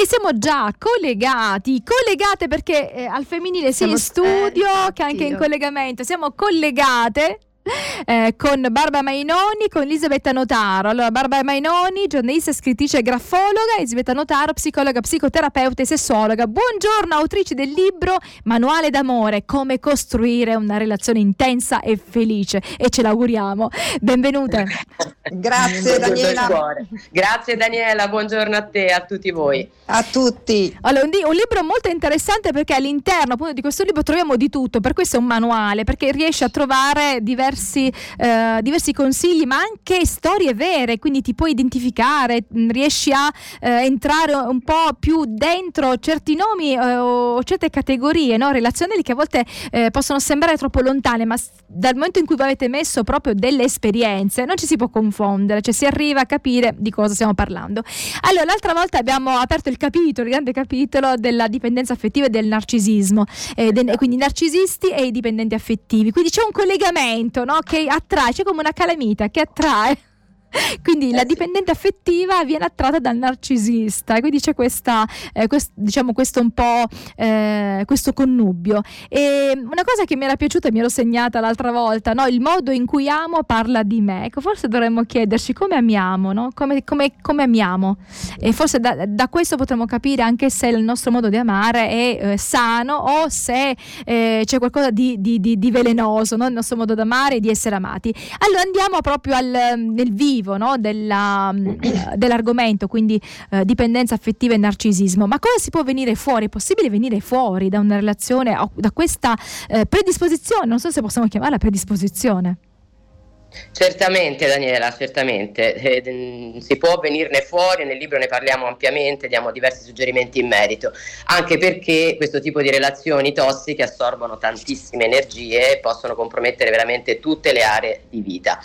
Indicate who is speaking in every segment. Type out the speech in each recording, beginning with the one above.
Speaker 1: E siamo già collegati, collegate perché eh, al femminile sia in studio che anche in collegamento, siamo collegate eh, con Barbara Mainoni, con Elisabetta Notaro. Allora, Barbara Mainoni, giornalista, scrittrice e grafologa, Elisabetta Notaro, psicologa, psicoterapeuta e sessuologa. Buongiorno, autrice del libro Manuale d'amore, come costruire una relazione intensa e felice. E ce l'auguriamo. Benvenute.
Speaker 2: Grazie Daniela.
Speaker 3: Grazie Daniela, buongiorno a te e a tutti voi.
Speaker 2: A tutti.
Speaker 1: Allora, un, un, libro molto interessante perché all'interno appunto di questo libro troviamo di tutto, per questo è un manuale, perché riesce a trovare diversi diversi, eh, diversi, consigli, ma anche storie vere, quindi ti puoi identificare, mm, riesci a eh, entrare un po' più dentro certi nomi eh, o certe categorie no? relazionali che a volte eh, possono sembrare troppo lontane, ma dal momento in cui avete messo proprio delle esperienze non ci si può confondere, cioè si arriva a capire di cosa stiamo parlando. Allora, l'altra volta abbiamo aperto il capitolo, il grande capitolo della dipendenza affettiva e del narcisismo, eh, de- quindi narcisisti e i dipendenti affettivi, quindi c'è un collegamento no? che attrae, c'è come una calamita che attrae quindi eh la dipendente affettiva viene attratta dal narcisista, quindi c'è questa, eh, quest, diciamo questo un po' eh, questo connubio. E una cosa che mi era piaciuta e mi ero segnata l'altra volta, no? il modo in cui amo parla di me. Ecco, forse dovremmo chiederci come amiamo, no? come, come, come, amiamo. E forse da, da, questo potremmo capire anche se il nostro modo di amare è eh, sano o se eh, c'è qualcosa di, di, di, di velenoso no? nel nostro modo di amare e di essere amati. Allora andiamo proprio al, nel video vivo no? Della, mm, dell'argomento, quindi eh, dipendenza affettiva e narcisismo. Ma cosa si può venire fuori? È possibile venire fuori da una relazione, da questa eh, predisposizione? Non so se possiamo chiamarla predisposizione.
Speaker 3: Certamente Daniela, certamente, eh, si può venirne fuori, nel libro ne parliamo ampiamente, diamo diversi suggerimenti in merito, anche perché questo tipo di relazioni tossiche assorbono tantissime energie e possono compromettere veramente tutte le aree di vita.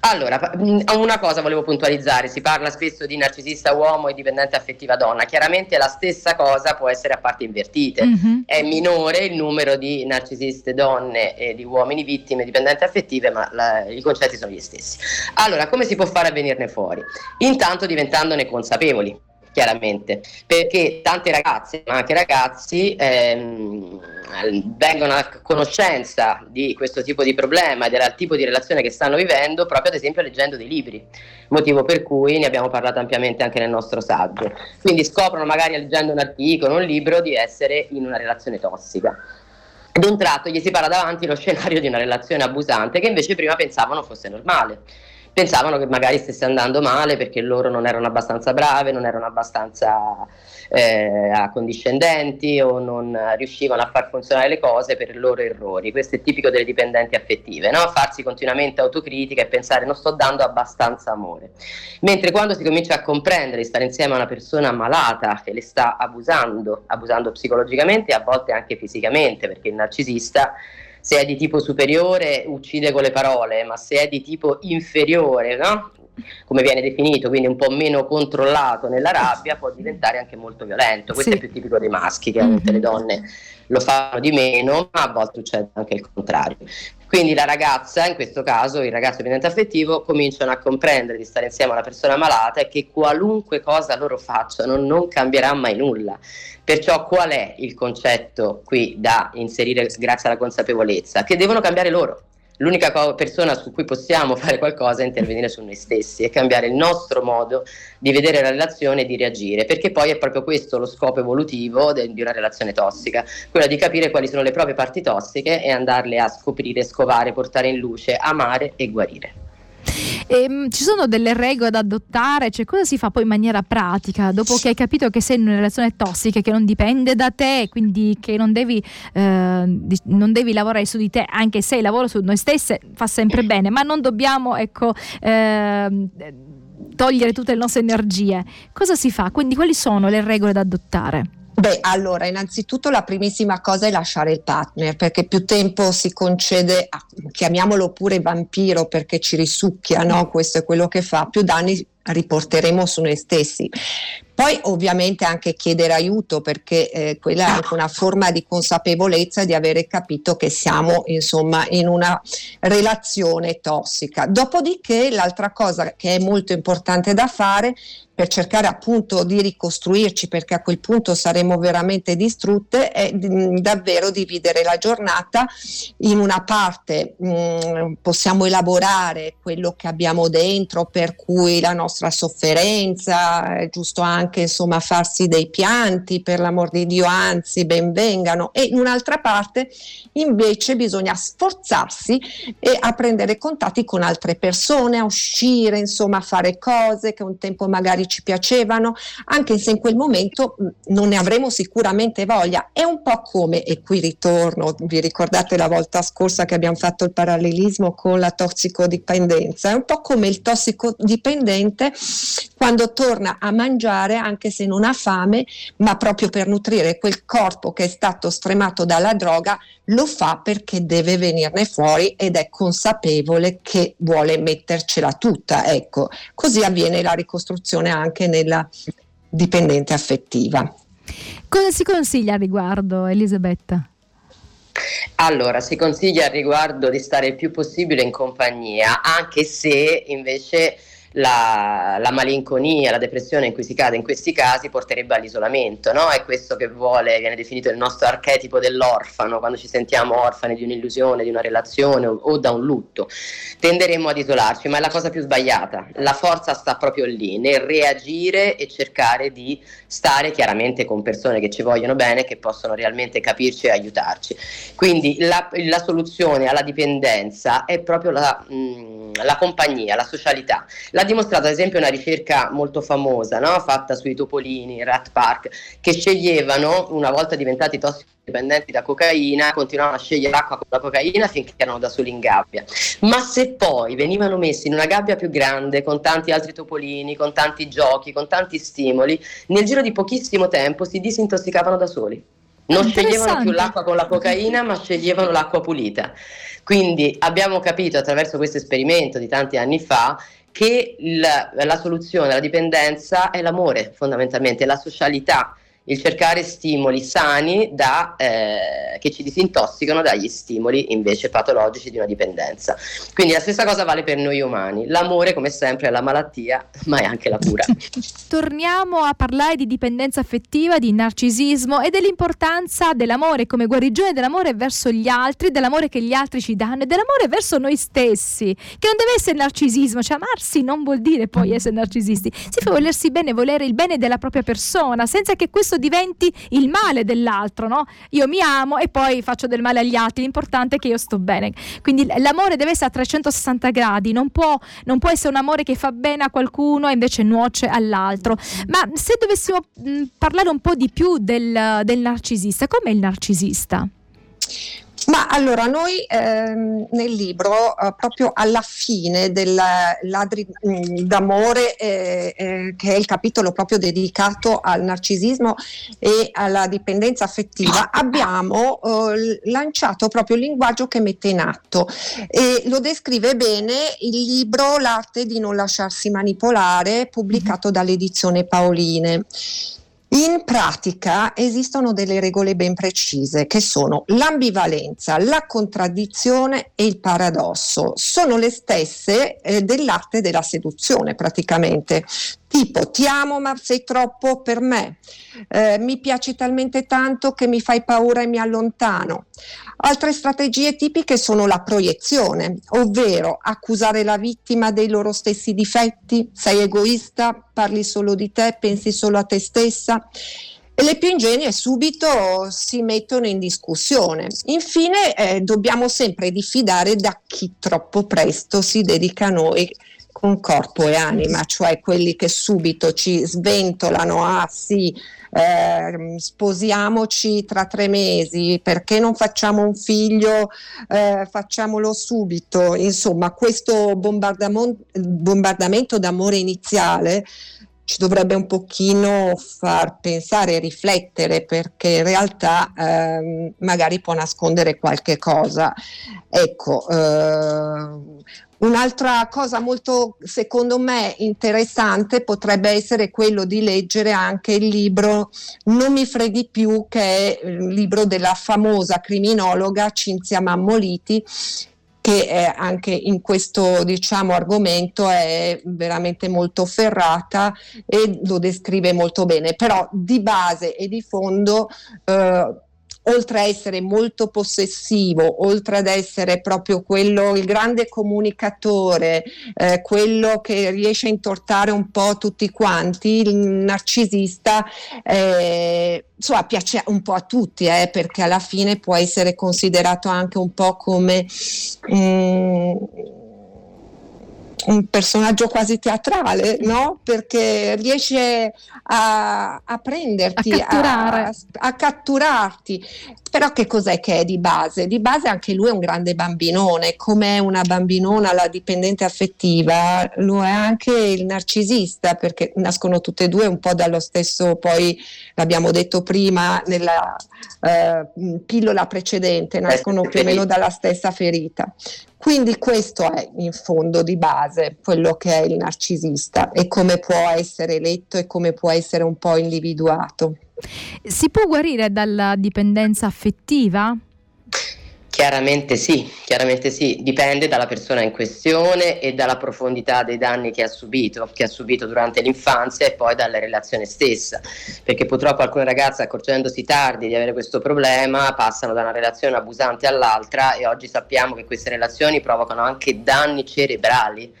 Speaker 3: Allora, mm, una cosa volevo puntualizzare, si parla spesso di narcisista uomo e dipendente affettiva donna, chiaramente la stessa cosa può essere a parti invertite, mm-hmm. è minore il numero di narcisiste donne e di uomini vittime dipendenti affettive, ma la, i concetti sono gli stessi. Allora, come si può fare a venirne fuori? Intanto diventandone consapevoli chiaramente, perché tante ragazze, ma anche ragazzi, ehm, vengono a conoscenza di questo tipo di problema e del tipo di relazione che stanno vivendo proprio ad esempio leggendo dei libri, motivo per cui ne abbiamo parlato ampiamente anche nel nostro saggio. Quindi scoprono magari leggendo un articolo, un libro, di essere in una relazione tossica. Ad un tratto gli si parla davanti lo scenario di una relazione abusante che invece prima pensavano fosse normale pensavano che magari stesse andando male perché loro non erano abbastanza brave, non erano abbastanza eh, accondiscendenti o non riuscivano a far funzionare le cose per i loro errori. Questo è tipico delle dipendenti affettive, no? farsi continuamente autocritica e pensare non sto dando abbastanza amore. Mentre quando si comincia a comprendere di stare insieme a una persona malata che le sta abusando, abusando psicologicamente e a volte anche fisicamente, perché il narcisista se è di tipo superiore uccide con le parole, ma se è di tipo inferiore, no? come viene definito, quindi un po' meno controllato nella rabbia, può diventare anche molto violento. Questo sì. è più tipico dei maschi, che mm-hmm. le donne lo fanno di meno, ma a volte succede anche il contrario. Quindi la ragazza, in questo caso il ragazzo dipendente affettivo, cominciano a comprendere di stare insieme a una persona malata e che qualunque cosa loro facciano non cambierà mai nulla. Perciò qual è il concetto qui da inserire grazie alla consapevolezza? Che devono cambiare loro l'unica co- persona su cui possiamo fare qualcosa è intervenire su noi stessi e cambiare il nostro modo di vedere la relazione e di reagire, perché poi è proprio questo lo scopo evolutivo de- di una relazione tossica, quello di capire quali sono le proprie parti tossiche e andarle a scoprire, scovare, portare in luce, amare e guarire.
Speaker 1: E, ehm, ci sono delle regole da adottare? Cioè, cosa si fa poi in maniera pratica dopo che hai capito che sei in una relazione tossica, che non dipende da te, quindi che non devi, eh, non devi lavorare su di te, anche se il lavoro su noi stesse fa sempre bene, ma non dobbiamo, ecco, eh, togliere tutte le nostre energie. Cosa si fa? Quindi, quali sono le regole da adottare?
Speaker 2: Beh, allora, innanzitutto la primissima cosa è lasciare il partner, perché più tempo si concede, a, chiamiamolo pure vampiro perché ci risucchia, no? Questo è quello che fa, più danni riporteremo su noi stessi. Poi ovviamente anche chiedere aiuto perché eh, quella è anche una forma di consapevolezza di avere capito che siamo insomma in una relazione tossica. Dopodiché l'altra cosa che è molto importante da fare per cercare appunto di ricostruirci perché a quel punto saremo veramente distrutte è mh, davvero dividere la giornata in una parte mh, possiamo elaborare quello che abbiamo dentro per cui la nostra sofferenza è giusto anche insomma farsi dei pianti per l'amor di Dio anzi benvengano e in un'altra parte invece bisogna sforzarsi e a prendere contatti con altre persone a uscire insomma a fare cose che un tempo magari ci piacevano, anche se in quel momento non ne avremo sicuramente voglia. È un po' come, e qui ritorno, vi ricordate la volta scorsa che abbiamo fatto il parallelismo con la tossicodipendenza, è un po' come il tossicodipendente quando torna a mangiare anche se non ha fame, ma proprio per nutrire quel corpo che è stato stremato dalla droga, lo fa perché deve venirne fuori ed è consapevole che vuole mettercela tutta. Ecco, così avviene la ricostruzione anche nella dipendente affettiva.
Speaker 1: Cosa si consiglia a riguardo, Elisabetta?
Speaker 3: Allora, si consiglia a riguardo di stare il più possibile in compagnia, anche se invece la, la, malinconia, la depressione in cui si cade in questi casi porterebbe all'isolamento, no? È questo che vuole, viene definito il nostro archetipo dell'orfano, quando ci sentiamo orfani di un'illusione, di una relazione o, o da un lutto. Tenderemo ad isolarci, ma è la cosa più sbagliata. La forza sta proprio lì, nel reagire e cercare di stare chiaramente con persone che ci vogliono bene, che possono realmente capirci e aiutarci. Quindi la, la soluzione alla dipendenza è proprio la, mh, mm, la compagnia, la socialità. L'ha dimostrato ad esempio una ricerca molto famosa, no? fatta sui topolini, Rat Park, che sceglievano, una volta diventati tossicodipendenti da cocaina, continuavano a scegliere l'acqua con la cocaina finché erano da soli in gabbia. Ma se poi venivano messi in una gabbia più grande, con tanti altri topolini, con tanti giochi, con tanti stimoli, nel giro di pochissimo tempo si disintossicavano da soli. Non sceglievano più l'acqua con la cocaina, ma sceglievano l'acqua pulita. Quindi abbiamo capito attraverso questo esperimento di tanti anni fa che la, la soluzione alla dipendenza è l'amore fondamentalmente, la socialità il cercare stimoli sani da, eh, che ci disintossicano dagli stimoli invece patologici di una dipendenza. Quindi la stessa cosa vale per noi umani. L'amore, come sempre, è la malattia, ma è anche la cura.
Speaker 1: Torniamo a parlare di dipendenza affettiva, di narcisismo e dell'importanza dell'amore come guarigione dell'amore verso gli altri, dell'amore che gli altri ci danno e dell'amore verso noi stessi, che non deve essere narcisismo, cioè amarsi non vuol dire poi essere narcisisti, si fa volersi bene, volere il bene della propria persona, senza che questo diventi il male dell'altro, no? Io mi amo e poi faccio del male agli altri, l'importante è che io sto bene. Quindi l'amore deve essere a 360 gradi, non può, non può essere un amore che fa bene a qualcuno e invece nuoce all'altro. Ma se dovessimo mh, parlare un po' di più del, del narcisista, com'è il narcisista?
Speaker 2: Ma allora noi ehm, nel libro, eh, proprio alla fine del Ladri mm, d'amore, eh, eh, che è il capitolo proprio dedicato al narcisismo e alla dipendenza affettiva, abbiamo eh, lanciato proprio il linguaggio che mette in atto e lo descrive bene il libro L'arte di non lasciarsi manipolare, pubblicato dall'edizione Paoline. In pratica esistono delle regole ben precise che sono l'ambivalenza, la contraddizione e il paradosso. Sono le stesse eh, dell'arte della seduzione praticamente. Tipo ti amo ma sei troppo per me, eh, mi piaci talmente tanto che mi fai paura e mi allontano. Altre strategie tipiche sono la proiezione, ovvero accusare la vittima dei loro stessi difetti, sei egoista, parli solo di te, pensi solo a te stessa. E le più ingenue subito si mettono in discussione. Infine eh, dobbiamo sempre diffidare da chi troppo presto si dedica a noi con corpo e anima, cioè quelli che subito ci sventolano, ah sì, eh, sposiamoci tra tre mesi, perché non facciamo un figlio, eh, facciamolo subito, insomma questo bombardamento d'amore iniziale ci dovrebbe un pochino far pensare riflettere perché in realtà ehm, magari può nascondere qualche cosa. Ecco, eh, Un'altra cosa molto, secondo me, interessante potrebbe essere quello di leggere anche il libro Non mi freghi più, che è il libro della famosa criminologa Cinzia Mammoliti, che anche in questo diciamo, argomento è veramente molto ferrata e lo descrive molto bene, però di base e di fondo eh, oltre a essere molto possessivo, oltre ad essere proprio quello, il grande comunicatore, eh, quello che riesce a intortare un po' tutti quanti, il narcisista, eh, insomma, piace un po' a tutti, eh, perché alla fine può essere considerato anche un po' come... Mm, un personaggio quasi teatrale, no? Perché riesce a, a prenderti,
Speaker 1: a, catturare.
Speaker 2: a, a, catturarti. Però che cos'è che è di base? Di base anche lui è un grande bambinone, come una bambinona la dipendente affettiva, lo è anche il narcisista, perché nascono tutte e due un po' dallo stesso, poi l'abbiamo detto prima nella eh, pillola precedente, nascono più o meno dalla stessa ferita. Quindi questo è in fondo di base quello che è il narcisista e come può essere letto e come può essere un po' individuato.
Speaker 1: Si può guarire dalla dipendenza affettiva?
Speaker 3: Chiaramente sì, chiaramente sì, dipende dalla persona in questione e dalla profondità dei danni che ha subito, che ha subito durante l'infanzia e poi dalla relazione stessa, perché purtroppo alcune ragazze accorgendosi tardi di avere questo problema passano da una relazione abusante all'altra e oggi sappiamo che queste relazioni provocano anche danni cerebrali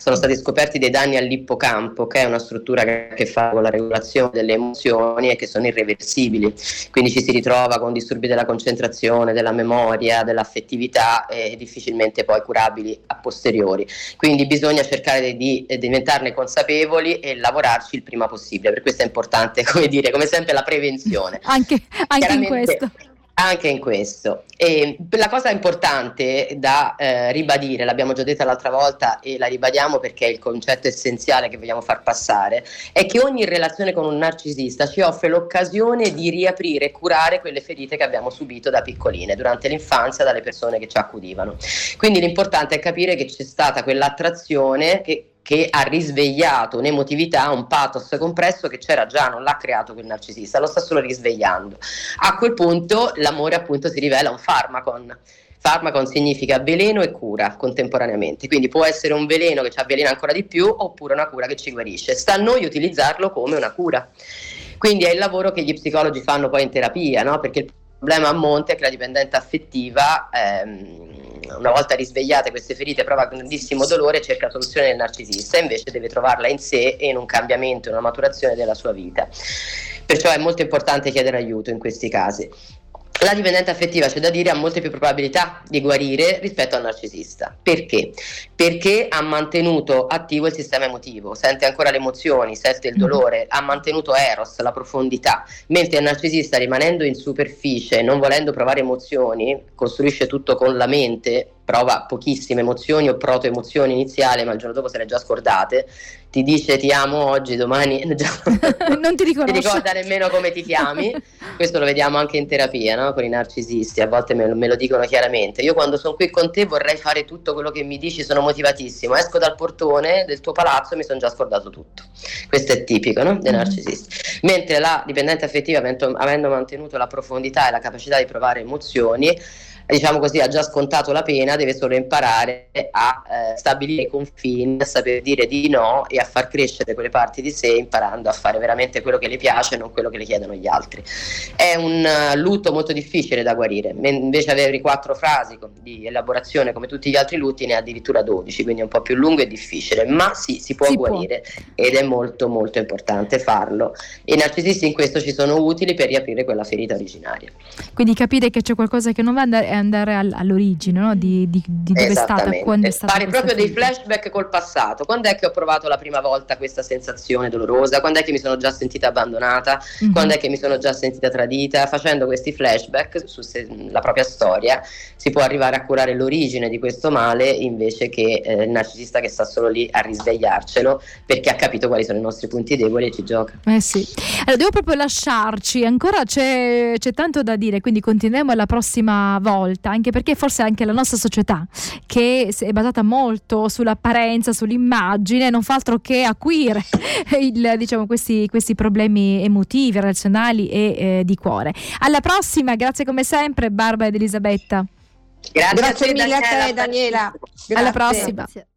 Speaker 3: sono stati scoperti dei danni all'ippocampo, che è una struttura che ha a che fare con la regolazione delle emozioni e che sono irreversibili. Quindi ci si ritrova con disturbi della concentrazione, della memoria, dell'affettività e difficilmente poi curabili a posteriori. Quindi bisogna cercare di, di diventarne consapevoli e lavorarci il prima possibile. Per questo è importante, come dire, come sempre la prevenzione.
Speaker 1: Anche, anche in questo
Speaker 3: anche in questo. E la cosa importante da eh, ribadire, l'abbiamo già detta l'altra volta e la ribadiamo perché è il concetto essenziale che vogliamo far passare, è che ogni relazione con un narcisista ci offre l'occasione di riaprire e curare quelle ferite che abbiamo subito da piccoline, durante l'infanzia, dalle persone che ci accudivano. Quindi l'importante è capire che c'è stata quell'attrazione che che ha risvegliato un'emotività, un pathos compresso che c'era già, non l'ha creato quel narcisista, lo sta solo risvegliando. A quel punto l'amore appunto si rivela un farmacon. Farmacon significa veleno e cura contemporaneamente, quindi può essere un veleno che ci avvelena ancora di più oppure una cura che ci guarisce. Sta a noi utilizzarlo come una cura. Quindi è il lavoro che gli psicologi fanno poi in terapia, no? perché il problema a monte è che la dipendenza affettiva ehm, una volta risvegliate queste ferite prova grandissimo dolore e cerca soluzione nel narcisista, invece deve trovarla in sé e in un cambiamento, in una maturazione della sua vita. Perciò è molto importante chiedere aiuto in questi casi. La dipendente affettiva, c'è da dire, ha molte più probabilità di guarire rispetto al narcisista. Perché? Perché ha mantenuto attivo il sistema emotivo, sente ancora le emozioni, sente il dolore, ha mantenuto Eros, la profondità, mentre il narcisista rimanendo in superficie, non volendo provare emozioni, costruisce tutto con la mente, prova pochissime emozioni o proto emozioni iniziali, ma il giorno dopo se le ha già scordate, ti dice ti amo oggi, domani
Speaker 1: non ti, ti,
Speaker 3: ricorda nemmeno come ti chiami. Questo lo vediamo anche in terapia no? con i narcisisti, a volte me, me, lo dicono chiaramente. Io quando sono qui con te vorrei fare tutto quello che mi dici, sono motivatissimo, esco dal portone del tuo palazzo e mi sono già scordato tutto. Questo è tipico no? dei mm. narcisisti. Mentre la dipendente affettiva, avendo mantenuto la profondità e la capacità di provare emozioni, diciamo così, ha già scontato la pena, deve solo imparare a eh, stabilire i confini, a saper dire di no e a far crescere quelle parti di sé imparando a fare veramente quello che le piace e non quello che le chiedono gli altri. È un uh, lutto molto difficile da guarire, invece avevi quattro frasi di elaborazione come tutti gli altri lutti ne ha addirittura 12, quindi è un po' più lungo e difficile, ma sì, si può si guarire può. ed è molto molto importante farlo. I narcisisti in questo ci sono utili per riaprire quella ferita originaria.
Speaker 1: Quindi capire che c'è qualcosa che non va e andare all'origine no? di, di, di, dove è stata, quando è stata.
Speaker 3: Fare proprio dei flashback col passato. Quando è che ho provato la prima volta questa sensazione dolorosa? Quando è che mi sono già sentita abbandonata? Mm-hmm. Quando è che mi sono già sentita tradita? Facendo questi flashback sulla propria storia si può arrivare a curare l'origine di questo male invece che eh, il narcisista che sta solo lì a risvegliarcelo perché ha capito quali sono i nostri punti deboli e ci gioca.
Speaker 1: Eh sì. Allora, devo proprio lasciarci, ancora c'è, c'è tanto da dire, quindi continuiamo la prossima volta volta, anche perché forse anche la nostra società, che è basata molto sull'apparenza, sull'immagine, non fa altro che acuire il, diciamo, questi, questi, problemi emotivi, relazionali e eh, di cuore. Alla prossima, grazie come sempre, Barbara ed Elisabetta.
Speaker 2: Grazie, Grazie mille a te Daniela.
Speaker 1: Alla prossima. Grazie.